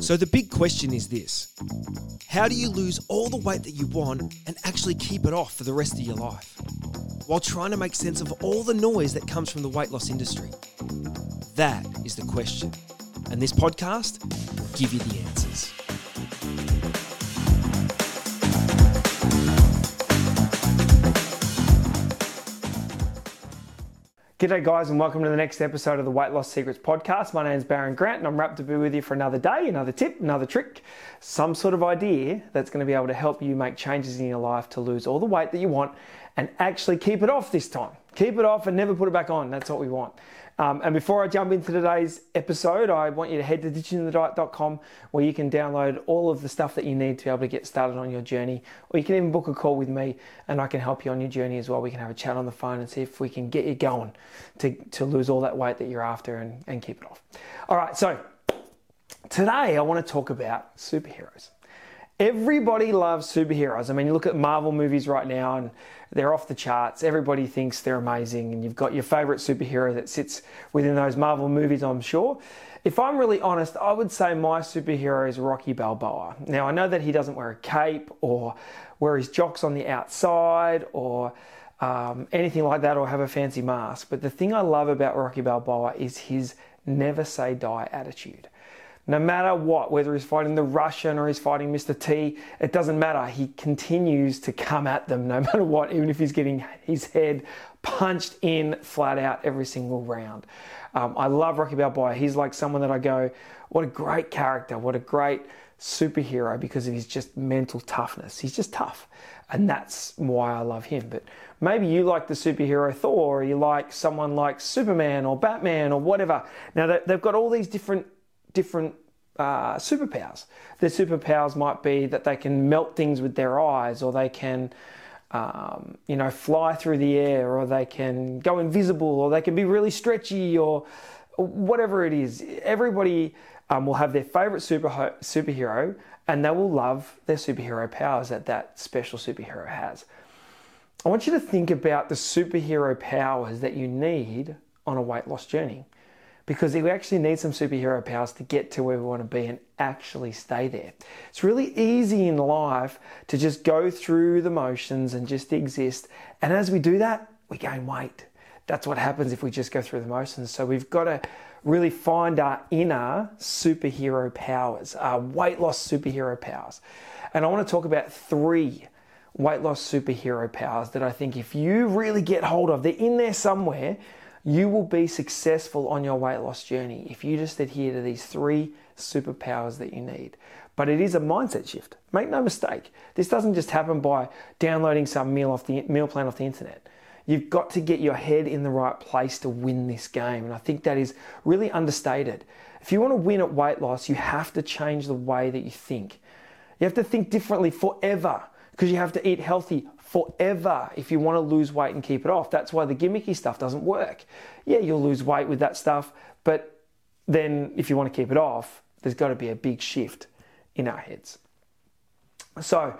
So, the big question is this How do you lose all the weight that you want and actually keep it off for the rest of your life? While trying to make sense of all the noise that comes from the weight loss industry? That is the question. And this podcast will give you the answers. G'day, guys, and welcome to the next episode of the Weight Loss Secrets podcast. My name is Baron Grant, and I'm rapt to be with you for another day, another tip, another trick, some sort of idea that's going to be able to help you make changes in your life to lose all the weight that you want and actually keep it off this time. Keep it off and never put it back on. That's what we want. Um, and before I jump into today's episode, I want you to head to ditchingthediet.com where you can download all of the stuff that you need to be able to get started on your journey. Or you can even book a call with me and I can help you on your journey as well. We can have a chat on the phone and see if we can get you going to, to lose all that weight that you're after and, and keep it off. All right, so today I want to talk about superheroes. Everybody loves superheroes. I mean, you look at Marvel movies right now and they're off the charts. Everybody thinks they're amazing, and you've got your favorite superhero that sits within those Marvel movies, I'm sure. If I'm really honest, I would say my superhero is Rocky Balboa. Now, I know that he doesn't wear a cape or wear his jocks on the outside or um, anything like that or have a fancy mask, but the thing I love about Rocky Balboa is his never say die attitude. No matter what, whether he's fighting the Russian or he's fighting Mr. T, it doesn't matter. He continues to come at them no matter what, even if he's getting his head punched in flat out every single round. Um, I love Rocky Balboa. He's like someone that I go, what a great character, what a great superhero because of his just mental toughness. He's just tough. And that's why I love him. But maybe you like the superhero Thor, or you like someone like Superman or Batman or whatever. Now, they've got all these different different uh, superpowers. Their superpowers might be that they can melt things with their eyes, or they can, um, you know, fly through the air, or they can go invisible, or they can be really stretchy, or whatever it is. Everybody um, will have their favorite super superhero, and they will love their superhero powers that that special superhero has. I want you to think about the superhero powers that you need on a weight loss journey because we actually need some superhero powers to get to where we want to be and actually stay there. It's really easy in life to just go through the motions and just exist. And as we do that, we gain weight. That's what happens if we just go through the motions. So we've got to really find our inner superhero powers, our weight loss superhero powers. And I want to talk about three weight loss superhero powers that I think if you really get hold of, they're in there somewhere you will be successful on your weight loss journey if you just adhere to these three superpowers that you need. But it is a mindset shift. Make no mistake. This doesn't just happen by downloading some meal off the meal plan off the internet. You've got to get your head in the right place to win this game. And I think that is really understated. If you want to win at weight loss, you have to change the way that you think. You have to think differently forever because you have to eat healthy forever if you want to lose weight and keep it off. That's why the gimmicky stuff doesn't work. Yeah, you'll lose weight with that stuff, but then if you want to keep it off, there's got to be a big shift in our heads. So,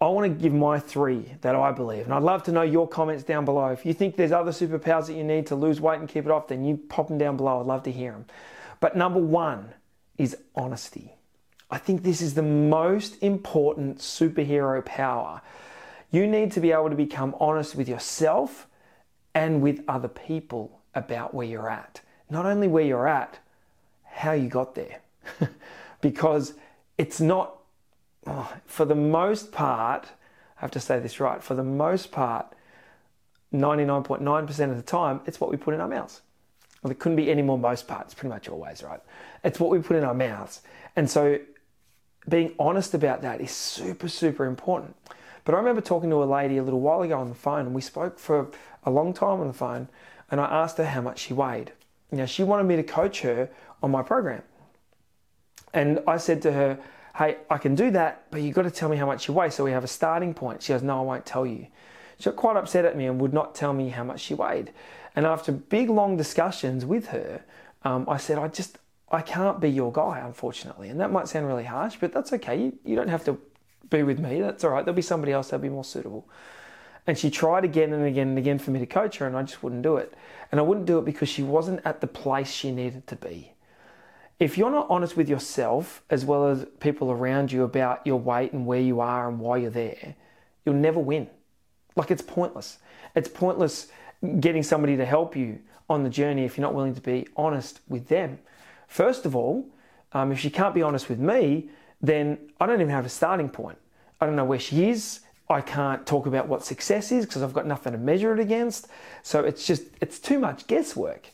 I want to give my three that I believe, and I'd love to know your comments down below. If you think there's other superpowers that you need to lose weight and keep it off, then you pop them down below. I'd love to hear them. But number one is honesty. I think this is the most important superhero power you need to be able to become honest with yourself and with other people about where you're at. Not only where you're at, how you got there. because it's not, oh, for the most part, I have to say this right, for the most part, 99.9% of the time, it's what we put in our mouths. Well, there couldn't be any more most parts, pretty much always, right? It's what we put in our mouths. And so being honest about that is super, super important. But I remember talking to a lady a little while ago on the phone, and we spoke for a long time on the phone, and I asked her how much she weighed. Now, she wanted me to coach her on my program. And I said to her, Hey, I can do that, but you've got to tell me how much you weigh so we have a starting point. She goes, No, I won't tell you. She got quite upset at me and would not tell me how much she weighed. And after big, long discussions with her, um, I said, I just, I can't be your guy, unfortunately. And that might sound really harsh, but that's okay. You, you don't have to be with me. That's all right. There'll be somebody else that'll be more suitable. And she tried again and again and again for me to coach her, and I just wouldn't do it. And I wouldn't do it because she wasn't at the place she needed to be. if you're not honest with yourself as well as people around you about your weight and where you are and why you're there, you'll never win. Like it's pointless. It's pointless getting somebody to help you on the journey if you're not willing to be honest with them. First of all, um, if she can't be honest with me, then I don't even have a starting point. I don't know where she is. I can't talk about what success is because I've got nothing to measure it against. So it's just, it's too much guesswork.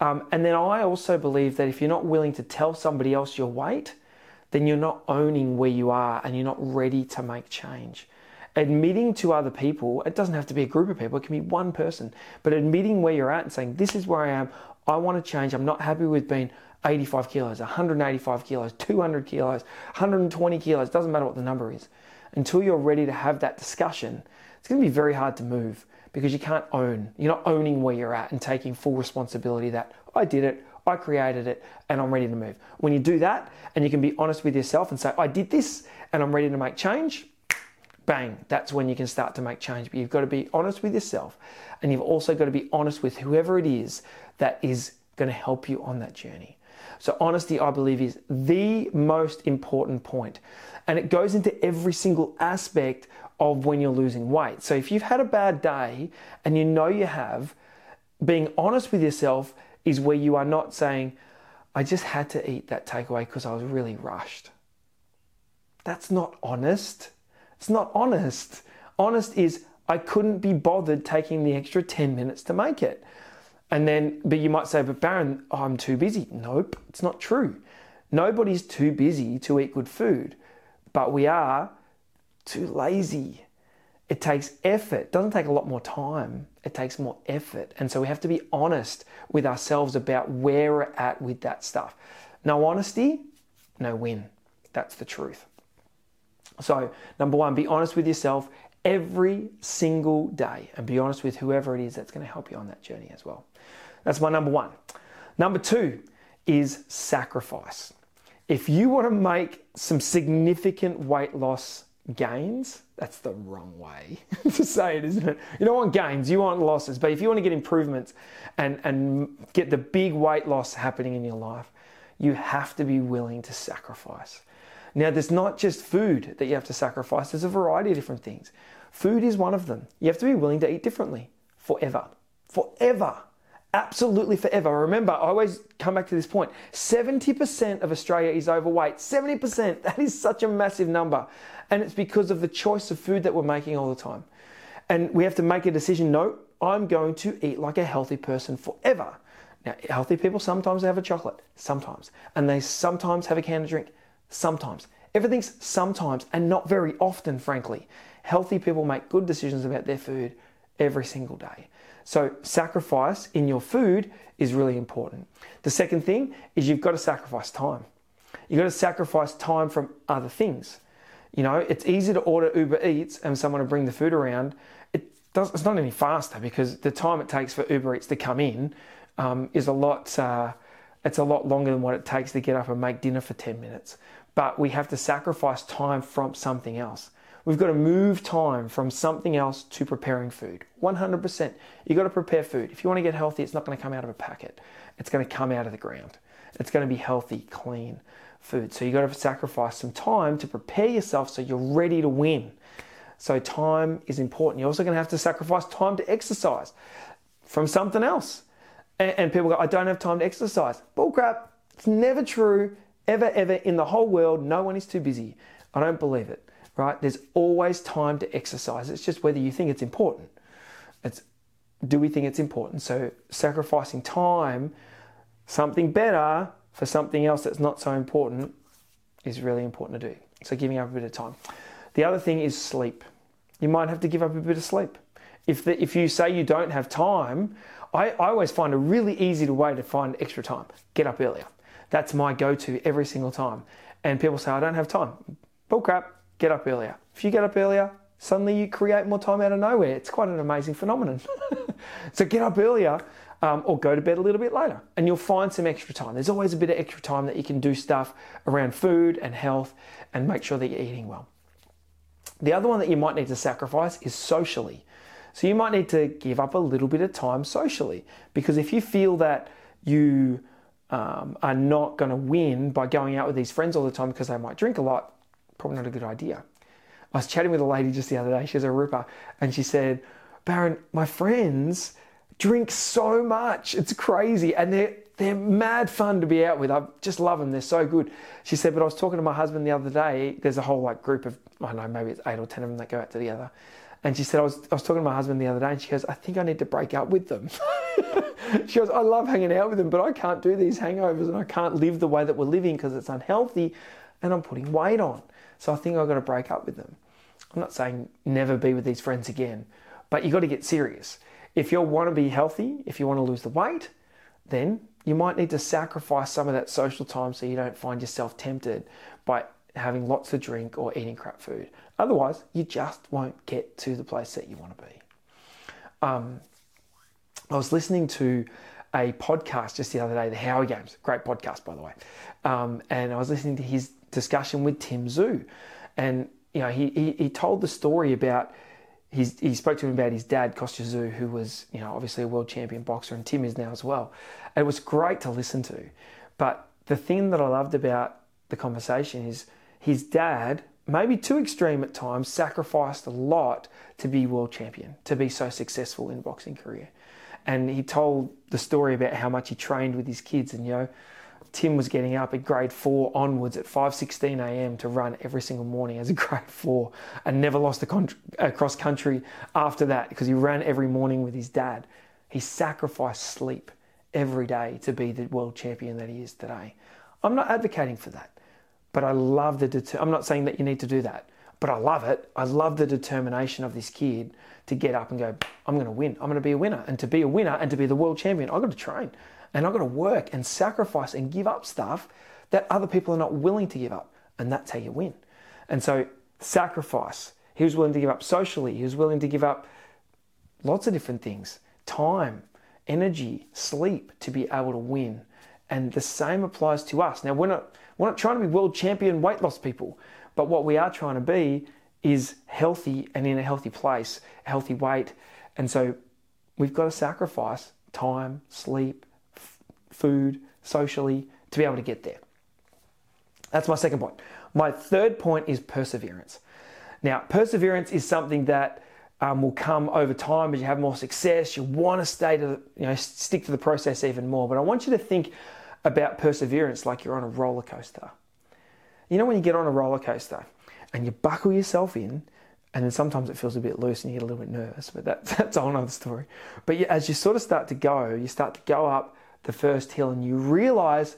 Um, and then I also believe that if you're not willing to tell somebody else your weight, then you're not owning where you are and you're not ready to make change. Admitting to other people, it doesn't have to be a group of people, it can be one person, but admitting where you're at and saying, This is where I am, I want to change, I'm not happy with being 85 kilos, 185 kilos, 200 kilos, 120 kilos, doesn't matter what the number is. Until you're ready to have that discussion, it's going to be very hard to move because you can't own. You're not owning where you're at and taking full responsibility that I did it, I created it, and I'm ready to move. When you do that and you can be honest with yourself and say, I did this and I'm ready to make change, bang, that's when you can start to make change. But you've got to be honest with yourself and you've also got to be honest with whoever it is that is going to help you on that journey. So, honesty, I believe, is the most important point. And it goes into every single aspect of when you're losing weight. So if you've had a bad day and you know you have, being honest with yourself is where you are not saying, I just had to eat that takeaway because I was really rushed. That's not honest. It's not honest. Honest is, I couldn't be bothered taking the extra 10 minutes to make it. And then, but you might say, but Baron, I'm too busy. Nope, it's not true. Nobody's too busy to eat good food, but we are too lazy. It takes effort. It doesn't take a lot more time. It takes more effort. And so we have to be honest with ourselves about where we're at with that stuff. No honesty, no win. That's the truth. So, number one, be honest with yourself every single day and be honest with whoever it is that's going to help you on that journey as well. That's my number one. Number two is sacrifice. If you want to make some significant weight loss gains, that's the wrong way to say it, isn't it? You don't want gains, you want losses. But if you want to get improvements and, and get the big weight loss happening in your life, you have to be willing to sacrifice. Now, there's not just food that you have to sacrifice, there's a variety of different things. Food is one of them. You have to be willing to eat differently forever. Forever absolutely forever. Remember, I always come back to this point 70% of Australia is overweight. 70%, that is such a massive number. And it's because of the choice of food that we're making all the time. And we have to make a decision no, I'm going to eat like a healthy person forever. Now, healthy people sometimes have a chocolate, sometimes. And they sometimes have a can of drink, sometimes. Everything's sometimes and not very often, frankly. Healthy people make good decisions about their food every single day. So, sacrifice in your food is really important. The second thing is you've got to sacrifice time. You've got to sacrifice time from other things. You know, it's easy to order Uber Eats and someone to bring the food around. It does, it's not any faster because the time it takes for Uber Eats to come in um, is a lot. Uh, it's a lot longer than what it takes to get up and make dinner for 10 minutes. But we have to sacrifice time from something else. We've got to move time from something else to preparing food. 100%. You've got to prepare food. If you want to get healthy, it's not going to come out of a packet. It's going to come out of the ground. It's going to be healthy, clean food. So you've got to sacrifice some time to prepare yourself so you're ready to win. So time is important. You're also going to have to sacrifice time to exercise from something else. And, people go, I don't have time to exercise. Bullcrap. It's never true, ever, ever in the whole world. No one is too busy. I don't believe it right? There's always time to exercise. It's just whether you think it's important. It's do we think it's important? So sacrificing time, something better for something else that's not so important is really important to do. So giving up a bit of time. The other thing is sleep. You might have to give up a bit of sleep. If, the, if you say you don't have time, I, I always find a really easy way to find extra time. Get up earlier. That's my go to every single time. And people say, I don't have time. Bull crap get up earlier. If you get up earlier, suddenly you create more time out of nowhere. It's quite an amazing phenomenon. so get up earlier um, or go to bed a little bit later and you'll find some extra time. There's always a bit of extra time that you can do stuff around food and health and make sure that you're eating well. The other one that you might need to sacrifice is socially. So you might need to give up a little bit of time socially because if you feel that you um, are not going to win by going out with these friends all the time because they might drink a lot, probably not a good idea. I was chatting with a lady just the other day, she's a ripper, and she said, Baron, my friends drink so much. It's crazy. And they're, they're mad fun to be out with. I just love them. They're so good. She said, but I was talking to my husband the other day. There's a whole like group of, I don't know, maybe it's eight or 10 of them that go out together. And she said, I was, I was talking to my husband the other day and she goes, I think I need to break up with them. she goes, I love hanging out with them, but I can't do these hangovers and I can't live the way that we're living because it's unhealthy and I'm putting weight on. So I think I've got to break up with them. I'm not saying never be with these friends again, but you've got to get serious. If you want to be healthy, if you want to lose the weight, then you might need to sacrifice some of that social time so you don't find yourself tempted by having lots of drink or eating crap food. Otherwise, you just won't get to the place that you want to be. Um, I was listening to a podcast just the other day, the Howie Games, great podcast by the way, um, and I was listening to his discussion with Tim Tszyu, and you know he, he, he told the story about He's, he spoke to him about his dad, Kostya Tszyu, who was, you know, obviously a world champion boxer, and Tim is now as well. It was great to listen to. But the thing that I loved about the conversation is his dad, maybe too extreme at times, sacrificed a lot to be world champion, to be so successful in boxing career. And he told the story about how much he trained with his kids, and you know, Tim was getting up at grade four onwards at 5:16 a.m. to run every single morning as a grade four, and never lost a, con- a cross country after that because he ran every morning with his dad. He sacrificed sleep every day to be the world champion that he is today. I'm not advocating for that, but I love the. Det- I'm not saying that you need to do that, but I love it. I love the determination of this kid to get up and go. I'm going to win. I'm going to be a winner, and to be a winner and to be the world champion, I've got to train. And I've got to work and sacrifice and give up stuff that other people are not willing to give up. And that's how you win. And so, sacrifice. He was willing to give up socially, he was willing to give up lots of different things time, energy, sleep to be able to win. And the same applies to us. Now, we're not, we're not trying to be world champion weight loss people, but what we are trying to be is healthy and in a healthy place, healthy weight. And so, we've got to sacrifice time, sleep, food, socially, to be able to get there. That's my second point. My third point is perseverance. Now, perseverance is something that um, will come over time as you have more success. You want to stay to, you know, stick to the process even more. But I want you to think about perseverance like you're on a roller coaster. You know when you get on a roller coaster and you buckle yourself in, and then sometimes it feels a bit loose and you get a little bit nervous, but that, that's a whole other story. But you, as you sort of start to go, you start to go up the first hill and you realize,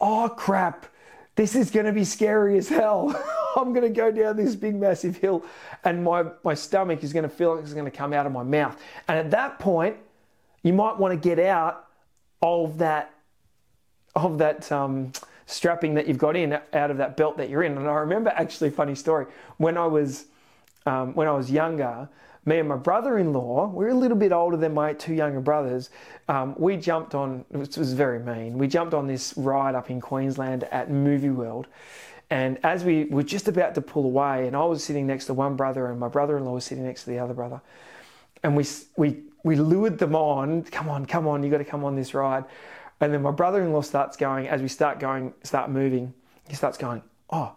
oh crap, this is going to be scary as hell. I'm going to go down this big massive hill and my, my stomach is going to feel like it's going to come out of my mouth. And at that point, you might want to get out of that of that um, strapping that you've got in out of that belt that you're in. And I remember actually funny story when I was um, when I was younger me and my brother-in-law, we're a little bit older than my two younger brothers. Um, we jumped on, it was very mean. We jumped on this ride up in Queensland at Movie World. And as we were just about to pull away, and I was sitting next to one brother, and my brother-in-law was sitting next to the other brother, and we we we lured them on. Come on, come on, you got to come on this ride. And then my brother-in-law starts going as we start going, start moving. He starts going, "Oh,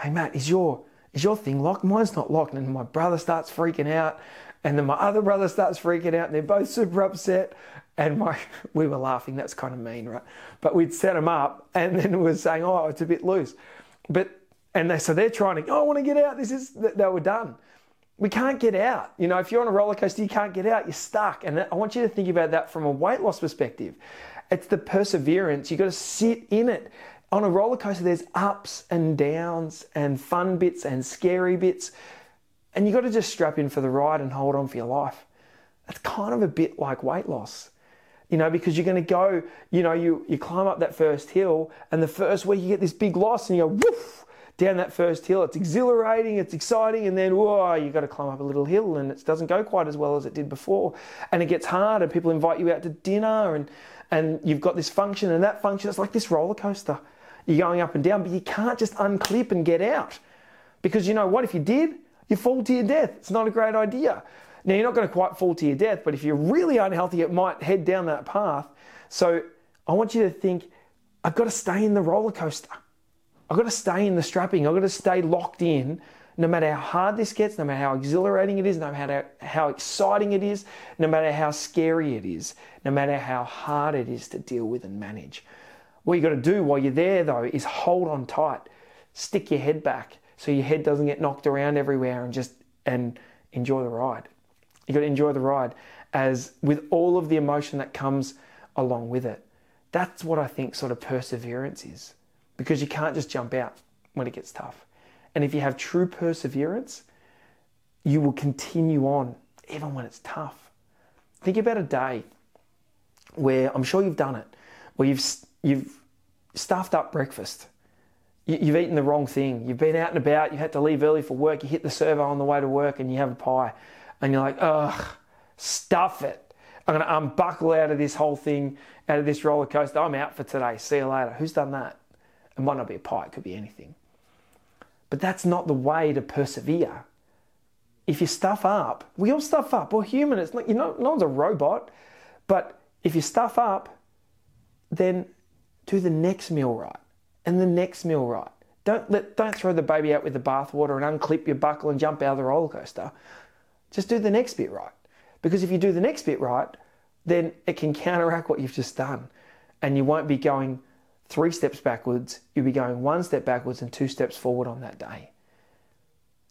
hey Matt, is your is your thing locked? Mine's not locked. And my brother starts freaking out. And then my other brother starts freaking out. And they're both super upset. And my, we were laughing. That's kind of mean, right? But we'd set them up and then we were saying, oh, it's a bit loose. But, and they, so they're trying to, oh, I want to get out. This is, they were done. We can't get out. You know, if you're on a roller coaster, you can't get out. You're stuck. And I want you to think about that from a weight loss perspective. It's the perseverance. You've got to sit in it on a roller coaster, there's ups and downs and fun bits and scary bits. And you've got to just strap in for the ride and hold on for your life. That's kind of a bit like weight loss, you know, because you're going to go, you know, you, you climb up that first hill, and the first week you get this big loss, and you go, woof, down that first hill. It's exhilarating, it's exciting, and then, whoa, you've got to climb up a little hill, and it doesn't go quite as well as it did before. And it gets hard, and people invite you out to dinner, and, and you've got this function and that function. It's like this roller coaster. You're going up and down, but you can't just unclip and get out. Because you know what? If you did, you fall to your death. It's not a great idea. Now, you're not going to quite fall to your death, but if you're really unhealthy, it might head down that path. So, I want you to think I've got to stay in the roller coaster. I've got to stay in the strapping. I've got to stay locked in no matter how hard this gets, no matter how exhilarating it is, no matter how exciting it is, no matter how scary it is, no matter how hard it is to deal with and manage. What you got to do while you're there, though, is hold on tight, stick your head back so your head doesn't get knocked around everywhere, and just and enjoy the ride. You got to enjoy the ride, as with all of the emotion that comes along with it. That's what I think sort of perseverance is, because you can't just jump out when it gets tough. And if you have true perseverance, you will continue on even when it's tough. Think about a day where I'm sure you've done it, where you've you've stuffed up breakfast. You, have eaten the wrong thing. You've been out and about. You had to leave early for work. You hit the servo on the way to work, and you have a pie, and you're like, ugh, stuff it. I'm going to unbuckle out of this whole thing, out of this roller coaster. I'm out for today. See you later. Who's done that? It might not be a pie. It could be anything. But that's not the way to persevere. If you stuff up, we all stuff up. We're human. It's not, you know, no one's a robot. But if you stuff up, then do the next meal right and the next meal right. Don't let, don't throw the baby out with the bathwater and unclip your buckle and jump out of the roller coaster. Just do the next bit right. Because if you do the next bit right, then it can counteract what you've just done. And you won't be going three steps backwards, you'll be going one step backwards and two steps forward on that day.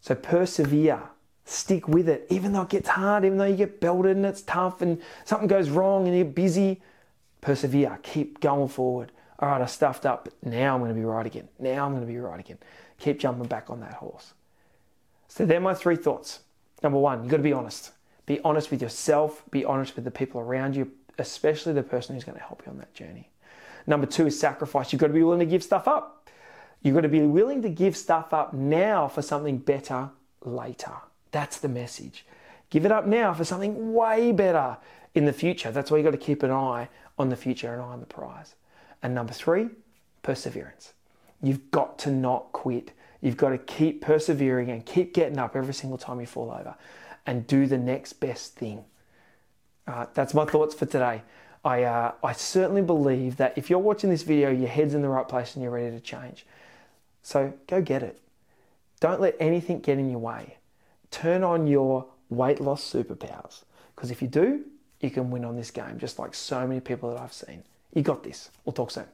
So persevere, stick with it, even though it gets hard, even though you get belted and it's tough and something goes wrong and you're busy. Persevere, keep going forward. All right, I stuffed up, but now I'm going to be right again. Now I'm going to be right again. Keep jumping back on that horse. So, they're my three thoughts. Number one, you've got to be honest. Be honest with yourself, be honest with the people around you, especially the person who's going to help you on that journey. Number two is sacrifice. You've got to be willing to give stuff up. You've got to be willing to give stuff up now for something better later. That's the message. Give it up now for something way better in the future. That's why you've got to keep an eye on the future and eye on the prize. And number three, perseverance. You've got to not quit. You've got to keep persevering and keep getting up every single time you fall over and do the next best thing. Uh, that's my thoughts for today. I, uh, I certainly believe that if you're watching this video, your head's in the right place and you're ready to change. So go get it. Don't let anything get in your way. Turn on your weight loss superpowers. Because if you do, you can win on this game, just like so many people that I've seen. You got this. We'll talk soon.